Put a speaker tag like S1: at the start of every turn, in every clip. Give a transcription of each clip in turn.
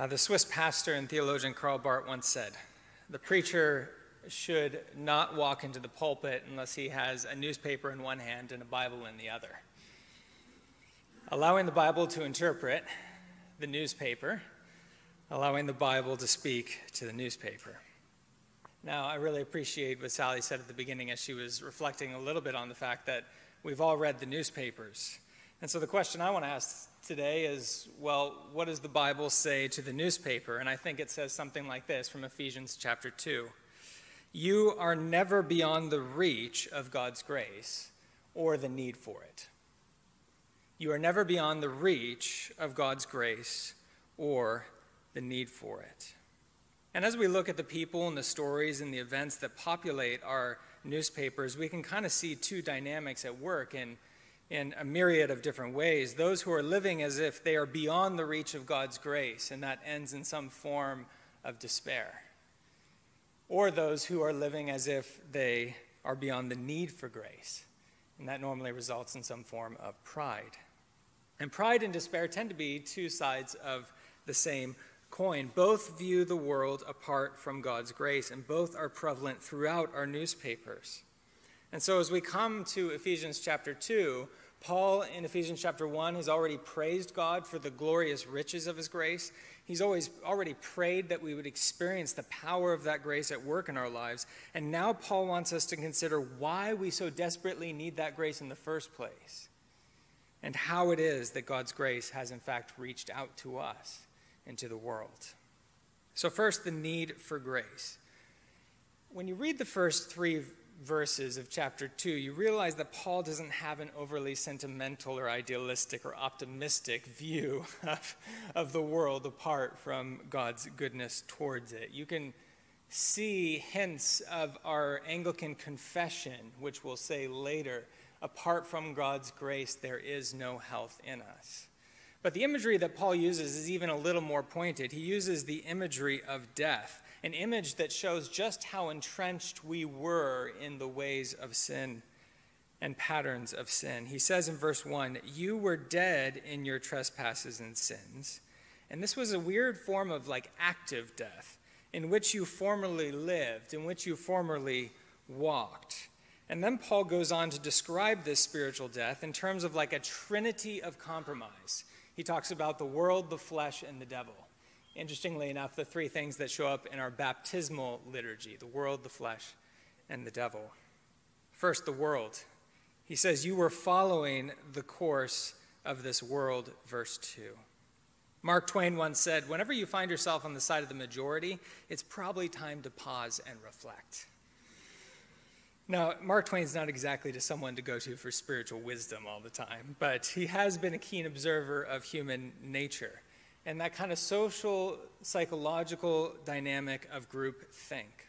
S1: Uh, the Swiss pastor and theologian Karl Barth once said, The preacher should not walk into the pulpit unless he has a newspaper in one hand and a Bible in the other. Allowing the Bible to interpret the newspaper, allowing the Bible to speak to the newspaper. Now, I really appreciate what Sally said at the beginning as she was reflecting a little bit on the fact that we've all read the newspapers. And so the question I want to ask today is well, what does the Bible say to the newspaper? And I think it says something like this from Ephesians chapter 2 You are never beyond the reach of God's grace or the need for it. You are never beyond the reach of God's grace or the need for it. And as we look at the people and the stories and the events that populate our newspapers, we can kind of see two dynamics at work in, in a myriad of different ways. Those who are living as if they are beyond the reach of God's grace, and that ends in some form of despair. Or those who are living as if they are beyond the need for grace, and that normally results in some form of pride. And pride and despair tend to be two sides of the same coin. Both view the world apart from God's grace, and both are prevalent throughout our newspapers. And so, as we come to Ephesians chapter 2, Paul in Ephesians chapter 1 has already praised God for the glorious riches of his grace. He's always already prayed that we would experience the power of that grace at work in our lives. And now Paul wants us to consider why we so desperately need that grace in the first place and how it is that God's grace has in fact reached out to us into the world. So, first, the need for grace. When you read the first three verses of chapter 2, you realize that Paul doesn't have an overly sentimental or idealistic or optimistic view of, of the world apart from God's goodness towards it. You can see hints of our Anglican confession, which we'll say later apart from God's grace, there is no health in us. But the imagery that Paul uses is even a little more pointed. He uses the imagery of death, an image that shows just how entrenched we were in the ways of sin and patterns of sin. He says in verse 1 You were dead in your trespasses and sins. And this was a weird form of like active death, in which you formerly lived, in which you formerly walked. And then Paul goes on to describe this spiritual death in terms of like a trinity of compromise he talks about the world, the flesh, and the devil. Interestingly enough, the three things that show up in our baptismal liturgy the world, the flesh, and the devil. First, the world. He says, You were following the course of this world, verse 2. Mark Twain once said, Whenever you find yourself on the side of the majority, it's probably time to pause and reflect. Now, Mark Twain's not exactly to someone to go to for spiritual wisdom all the time, but he has been a keen observer of human nature and that kind of social, psychological dynamic of group think.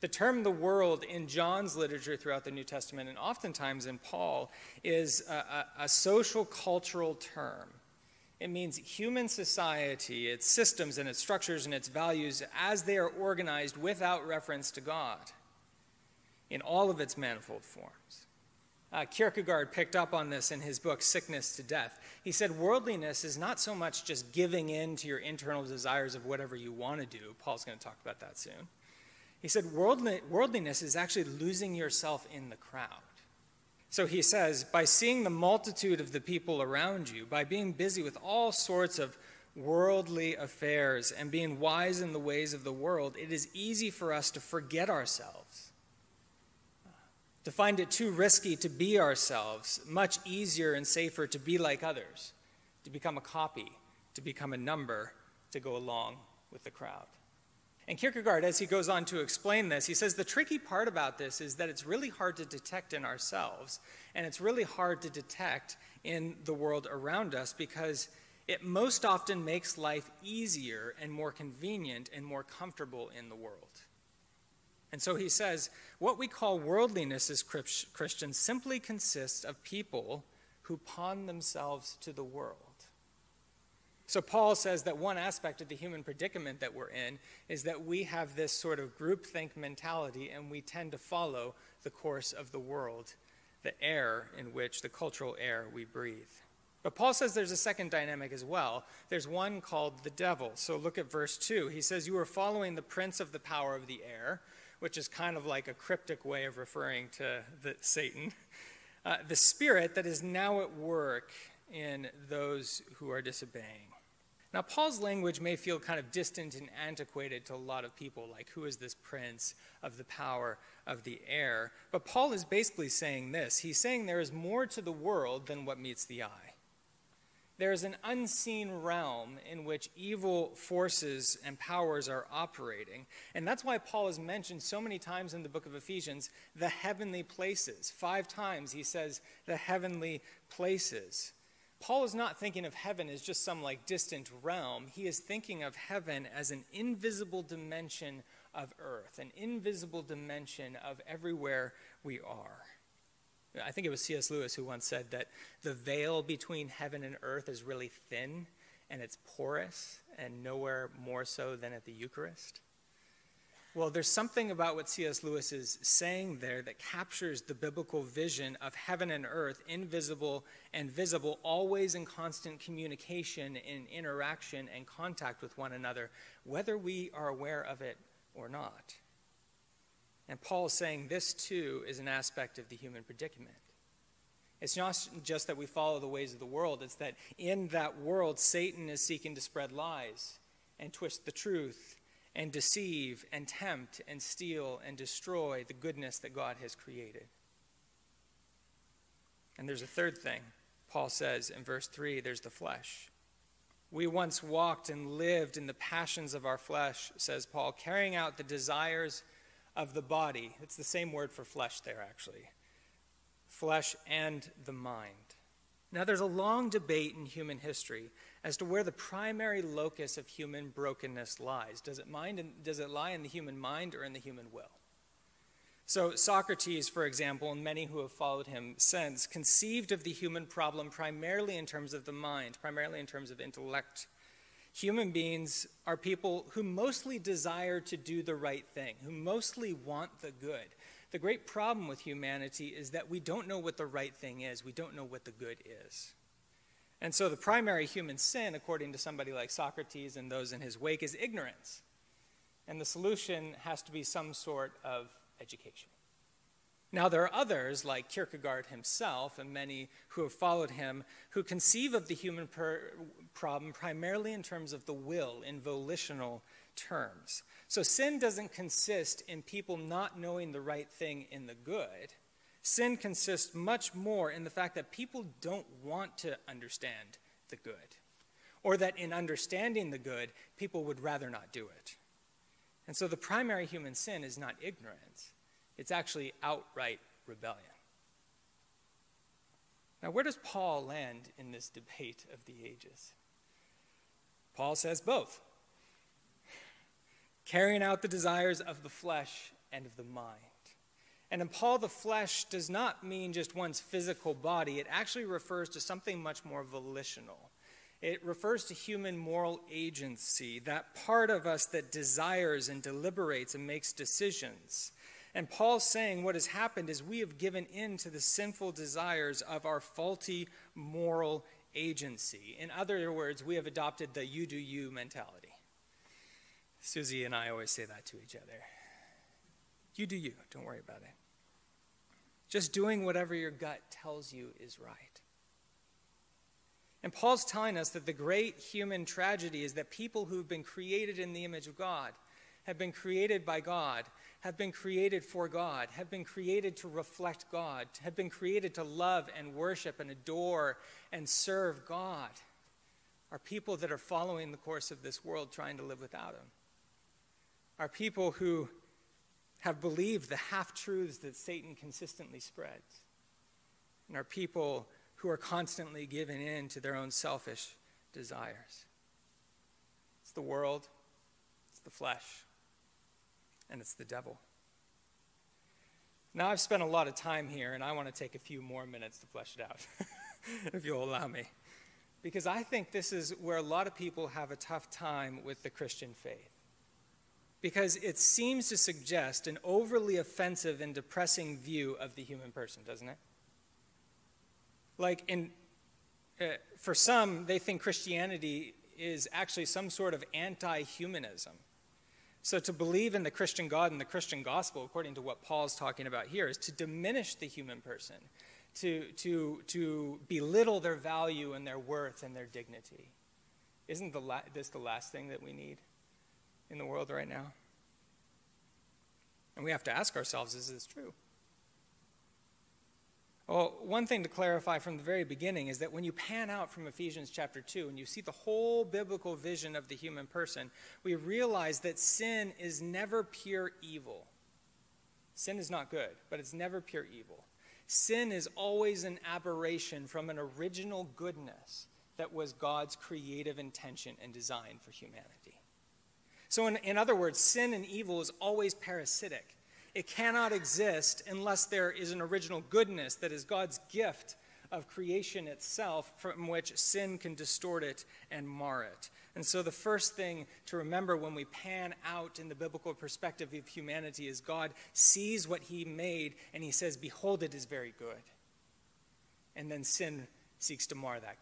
S1: The term the world in John's literature throughout the New Testament, and oftentimes in Paul, is a, a, a social cultural term. It means human society, its systems and its structures and its values as they are organized without reference to God in all of its manifold forms. Uh, Kierkegaard picked up on this in his book, Sickness to Death. He said, Worldliness is not so much just giving in to your internal desires of whatever you want to do. Paul's going to talk about that soon. He said, Worldly, Worldliness is actually losing yourself in the crowd. So he says, by seeing the multitude of the people around you, by being busy with all sorts of worldly affairs and being wise in the ways of the world, it is easy for us to forget ourselves to find it too risky to be ourselves, much easier and safer to be like others, to become a copy, to become a number, to go along with the crowd. And Kierkegaard, as he goes on to explain this, he says the tricky part about this is that it's really hard to detect in ourselves, and it's really hard to detect in the world around us because it most often makes life easier and more convenient and more comfortable in the world. And so he says, what we call worldliness as Christians simply consists of people who pawn themselves to the world. So Paul says that one aspect of the human predicament that we're in is that we have this sort of groupthink mentality and we tend to follow the course of the world, the air in which, the cultural air we breathe. But Paul says there's a second dynamic as well. There's one called the devil. So look at verse 2. He says, You are following the prince of the power of the air, which is kind of like a cryptic way of referring to the, Satan, uh, the spirit that is now at work in those who are disobeying. Now, Paul's language may feel kind of distant and antiquated to a lot of people, like, who is this prince of the power of the air? But Paul is basically saying this He's saying there is more to the world than what meets the eye. There is an unseen realm in which evil forces and powers are operating. And that's why Paul has mentioned so many times in the book of Ephesians the heavenly places. Five times he says the heavenly places. Paul is not thinking of heaven as just some like distant realm. He is thinking of heaven as an invisible dimension of earth, an invisible dimension of everywhere we are. I think it was C.S. Lewis who once said that the veil between heaven and earth is really thin and it's porous and nowhere more so than at the Eucharist. Well, there's something about what C.S. Lewis is saying there that captures the biblical vision of heaven and earth, invisible and visible, always in constant communication, in interaction and contact with one another, whether we are aware of it or not. And Paul is saying this too is an aspect of the human predicament. It's not just that we follow the ways of the world, it's that in that world, Satan is seeking to spread lies and twist the truth and deceive and tempt and steal and destroy the goodness that God has created. And there's a third thing. Paul says in verse 3 there's the flesh. We once walked and lived in the passions of our flesh, says Paul, carrying out the desires of the body. It's the same word for flesh there, actually. Flesh and the mind. Now, there's a long debate in human history as to where the primary locus of human brokenness lies. Does it, mind in, does it lie in the human mind or in the human will? So, Socrates, for example, and many who have followed him since, conceived of the human problem primarily in terms of the mind, primarily in terms of intellect. Human beings are people who mostly desire to do the right thing, who mostly want the good. The great problem with humanity is that we don't know what the right thing is, we don't know what the good is. And so the primary human sin, according to somebody like Socrates and those in his wake, is ignorance. And the solution has to be some sort of education. Now, there are others, like Kierkegaard himself and many who have followed him, who conceive of the human per- problem primarily in terms of the will, in volitional terms. So, sin doesn't consist in people not knowing the right thing in the good. Sin consists much more in the fact that people don't want to understand the good, or that in understanding the good, people would rather not do it. And so the primary human sin is not ignorance, it's actually outright rebellion. Now, where does Paul land in this debate of the ages? Paul says both carrying out the desires of the flesh and of the mind. And in Paul, the flesh does not mean just one's physical body, it actually refers to something much more volitional. It refers to human moral agency, that part of us that desires and deliberates and makes decisions. And Paul's saying what has happened is we have given in to the sinful desires of our faulty moral agency. In other words, we have adopted the you do you mentality. Susie and I always say that to each other. You do you, don't worry about it. Just doing whatever your gut tells you is right. And Paul's telling us that the great human tragedy is that people who've been created in the image of God, have been created by God, have been created for God, have been created to reflect God, have been created to love and worship and adore and serve God, are people that are following the course of this world trying to live without Him. Are people who have believed the half truths that Satan consistently spreads, and are people who are constantly giving in to their own selfish desires. It's the world, it's the flesh, and it's the devil. Now, I've spent a lot of time here, and I want to take a few more minutes to flesh it out, if you'll allow me. Because I think this is where a lot of people have a tough time with the Christian faith because it seems to suggest an overly offensive and depressing view of the human person, doesn't it? Like in uh, for some, they think Christianity is actually some sort of anti humanism. So, to believe in the Christian God and the Christian gospel, according to what Paul's talking about here, is to diminish the human person, to, to, to belittle their value and their worth and their dignity. Isn't the la- this the last thing that we need in the world right now? And we have to ask ourselves is this true? Well, one thing to clarify from the very beginning is that when you pan out from Ephesians chapter 2 and you see the whole biblical vision of the human person, we realize that sin is never pure evil. Sin is not good, but it's never pure evil. Sin is always an aberration from an original goodness that was God's creative intention and design for humanity. So, in, in other words, sin and evil is always parasitic. It cannot exist unless there is an original goodness that is God's gift of creation itself from which sin can distort it and mar it. And so, the first thing to remember when we pan out in the biblical perspective of humanity is God sees what He made and He says, Behold, it is very good. And then sin seeks to mar that.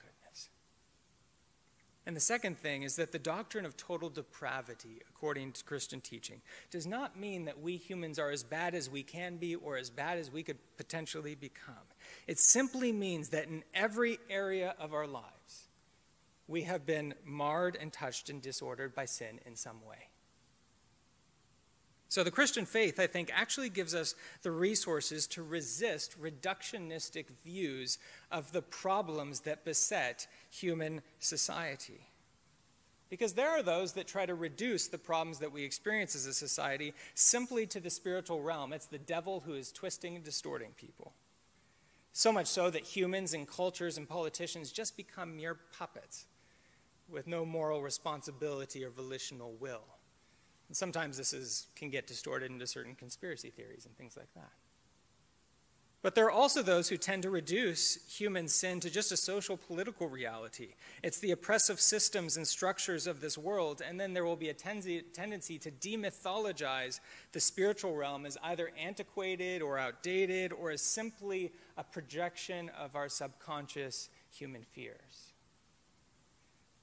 S1: And the second thing is that the doctrine of total depravity, according to Christian teaching, does not mean that we humans are as bad as we can be or as bad as we could potentially become. It simply means that in every area of our lives, we have been marred and touched and disordered by sin in some way. So, the Christian faith, I think, actually gives us the resources to resist reductionistic views of the problems that beset human society. Because there are those that try to reduce the problems that we experience as a society simply to the spiritual realm. It's the devil who is twisting and distorting people. So much so that humans and cultures and politicians just become mere puppets with no moral responsibility or volitional will. And sometimes this is, can get distorted into certain conspiracy theories and things like that. But there are also those who tend to reduce human sin to just a social political reality. It's the oppressive systems and structures of this world, and then there will be a tendency to demythologize the spiritual realm as either antiquated or outdated or as simply a projection of our subconscious human fears.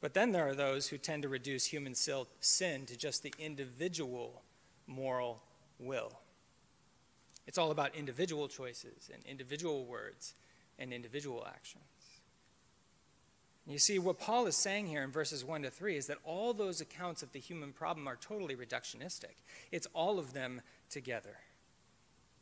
S1: But then there are those who tend to reduce human sin to just the individual moral will. It's all about individual choices and individual words and individual actions. You see, what Paul is saying here in verses 1 to 3 is that all those accounts of the human problem are totally reductionistic. It's all of them together.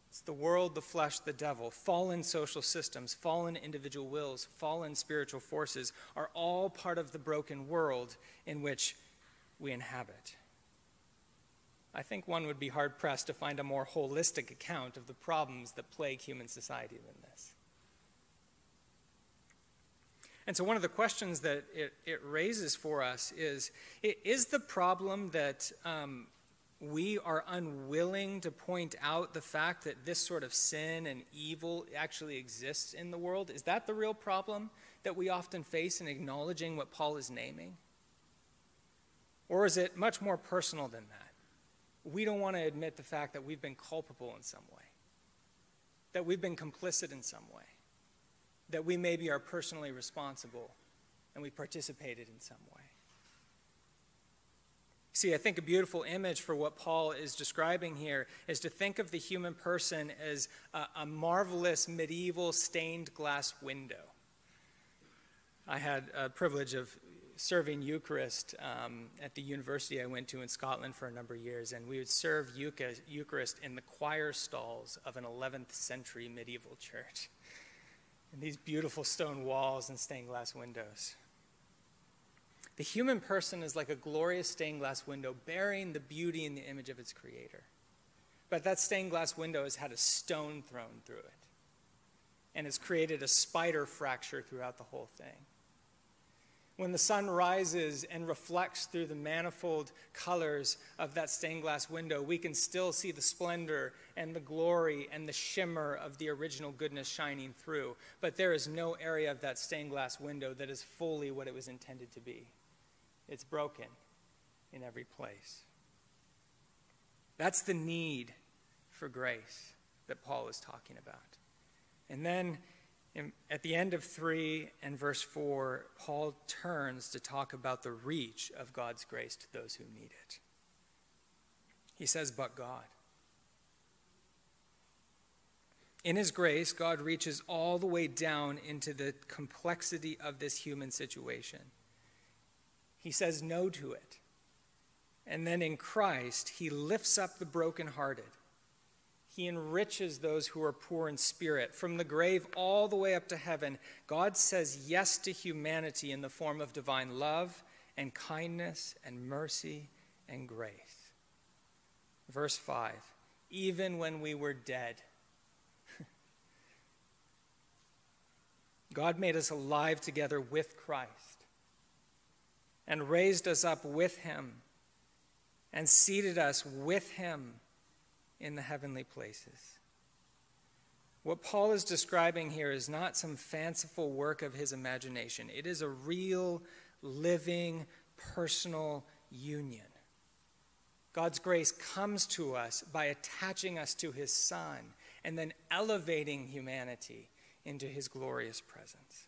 S1: It's the world, the flesh, the devil, fallen social systems, fallen individual wills, fallen spiritual forces are all part of the broken world in which we inhabit. I think one would be hard pressed to find a more holistic account of the problems that plague human society than this. And so, one of the questions that it, it raises for us is Is the problem that um, we are unwilling to point out the fact that this sort of sin and evil actually exists in the world? Is that the real problem that we often face in acknowledging what Paul is naming? Or is it much more personal than that? We don't want to admit the fact that we've been culpable in some way, that we've been complicit in some way, that we maybe are personally responsible and we participated in some way. See, I think a beautiful image for what Paul is describing here is to think of the human person as a, a marvelous medieval stained glass window. I had a privilege of serving Eucharist um, at the university I went to in Scotland for a number of years, and we would serve Eucharist in the choir stalls of an 11th century medieval church. And these beautiful stone walls and stained glass windows. The human person is like a glorious stained glass window bearing the beauty and the image of its creator. But that stained glass window has had a stone thrown through it and has created a spider fracture throughout the whole thing. When the sun rises and reflects through the manifold colors of that stained glass window, we can still see the splendor and the glory and the shimmer of the original goodness shining through. But there is no area of that stained glass window that is fully what it was intended to be it's broken in every place. That's the need for grace that Paul is talking about. And then In, at the end of 3 and verse 4, Paul turns to talk about the reach of God's grace to those who need it. He says, But God. In His grace, God reaches all the way down into the complexity of this human situation. He says no to it. And then in Christ, He lifts up the brokenhearted. He enriches those who are poor in spirit. From the grave all the way up to heaven, God says yes to humanity in the form of divine love and kindness and mercy and grace. Verse 5 Even when we were dead, God made us alive together with Christ and raised us up with him and seated us with him in the heavenly places. What Paul is describing here is not some fanciful work of his imagination, it is a real, living, personal union. God's grace comes to us by attaching us to his Son and then elevating humanity into his glorious presence.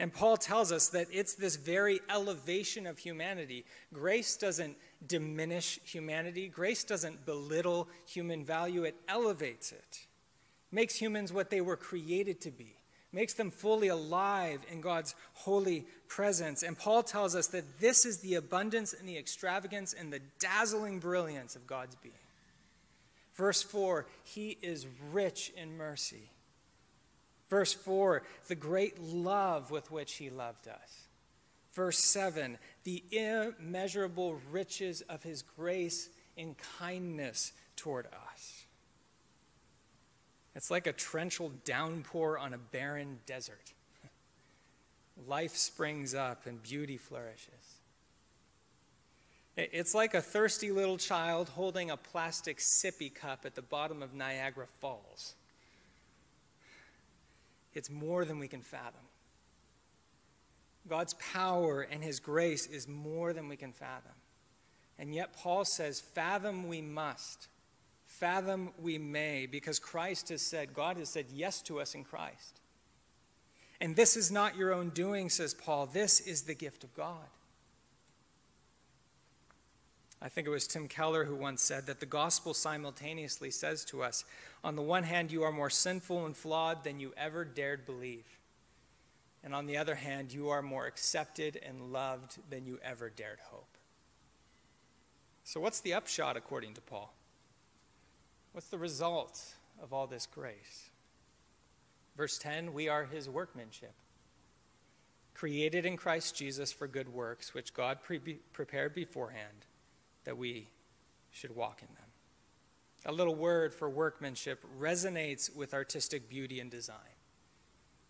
S1: And Paul tells us that it's this very elevation of humanity. Grace doesn't diminish humanity, grace doesn't belittle human value, it elevates it. Makes humans what they were created to be, makes them fully alive in God's holy presence. And Paul tells us that this is the abundance and the extravagance and the dazzling brilliance of God's being. Verse 4 He is rich in mercy. Verse 4, the great love with which he loved us. Verse 7, the immeasurable riches of his grace in kindness toward us. It's like a torrential downpour on a barren desert. Life springs up and beauty flourishes. It's like a thirsty little child holding a plastic sippy cup at the bottom of Niagara Falls. It's more than we can fathom. God's power and his grace is more than we can fathom. And yet, Paul says, fathom we must. Fathom we may, because Christ has said, God has said yes to us in Christ. And this is not your own doing, says Paul. This is the gift of God. I think it was Tim Keller who once said that the gospel simultaneously says to us on the one hand, you are more sinful and flawed than you ever dared believe. And on the other hand, you are more accepted and loved than you ever dared hope. So, what's the upshot according to Paul? What's the result of all this grace? Verse 10 We are his workmanship, created in Christ Jesus for good works, which God pre- prepared beforehand that we should walk in them. A little word for workmanship resonates with artistic beauty and design.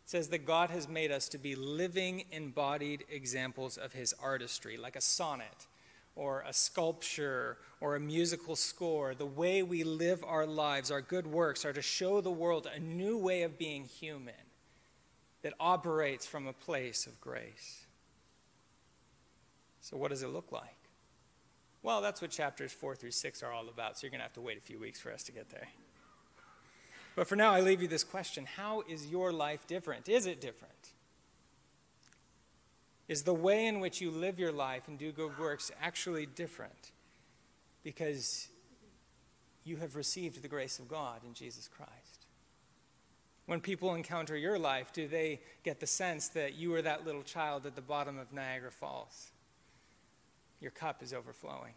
S1: It says that God has made us to be living, embodied examples of his artistry, like a sonnet or a sculpture or a musical score. The way we live our lives, our good works, are to show the world a new way of being human that operates from a place of grace. So, what does it look like? Well, that's what chapters 4 through 6 are all about, so you're going to have to wait a few weeks for us to get there. But for now, I leave you this question How is your life different? Is it different? Is the way in which you live your life and do good works actually different? Because you have received the grace of God in Jesus Christ. When people encounter your life, do they get the sense that you are that little child at the bottom of Niagara Falls? Your cup is overflowing.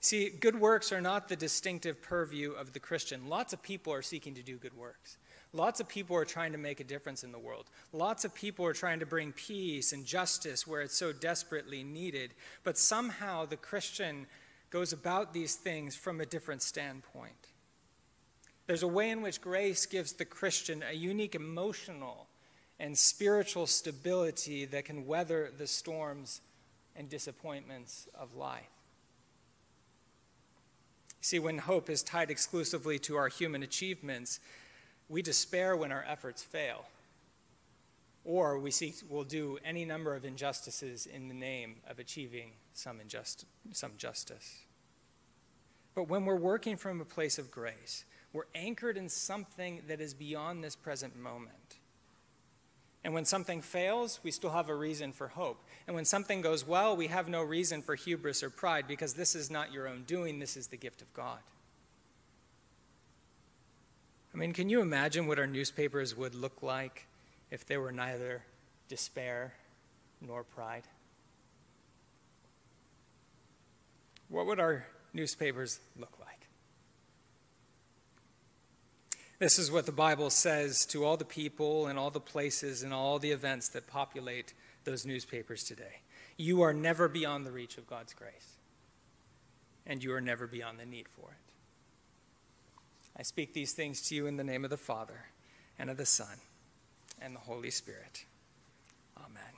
S1: See, good works are not the distinctive purview of the Christian. Lots of people are seeking to do good works. Lots of people are trying to make a difference in the world. Lots of people are trying to bring peace and justice where it's so desperately needed. But somehow the Christian goes about these things from a different standpoint. There's a way in which grace gives the Christian a unique emotional and spiritual stability that can weather the storms and disappointments of life. See, when hope is tied exclusively to our human achievements, we despair when our efforts fail. Or we seek, will do any number of injustices in the name of achieving some, injust, some justice. But when we're working from a place of grace, We're anchored in something that is beyond this present moment. And when something fails, we still have a reason for hope. And when something goes well, we have no reason for hubris or pride because this is not your own doing, this is the gift of God. I mean, can you imagine what our newspapers would look like if there were neither despair nor pride? What would our newspapers look like? This is what the Bible says to all the people and all the places and all the events that populate those newspapers today. You are never beyond the reach of God's grace, and you are never beyond the need for it. I speak these things to you in the name of the Father, and of the Son, and the Holy Spirit. Amen.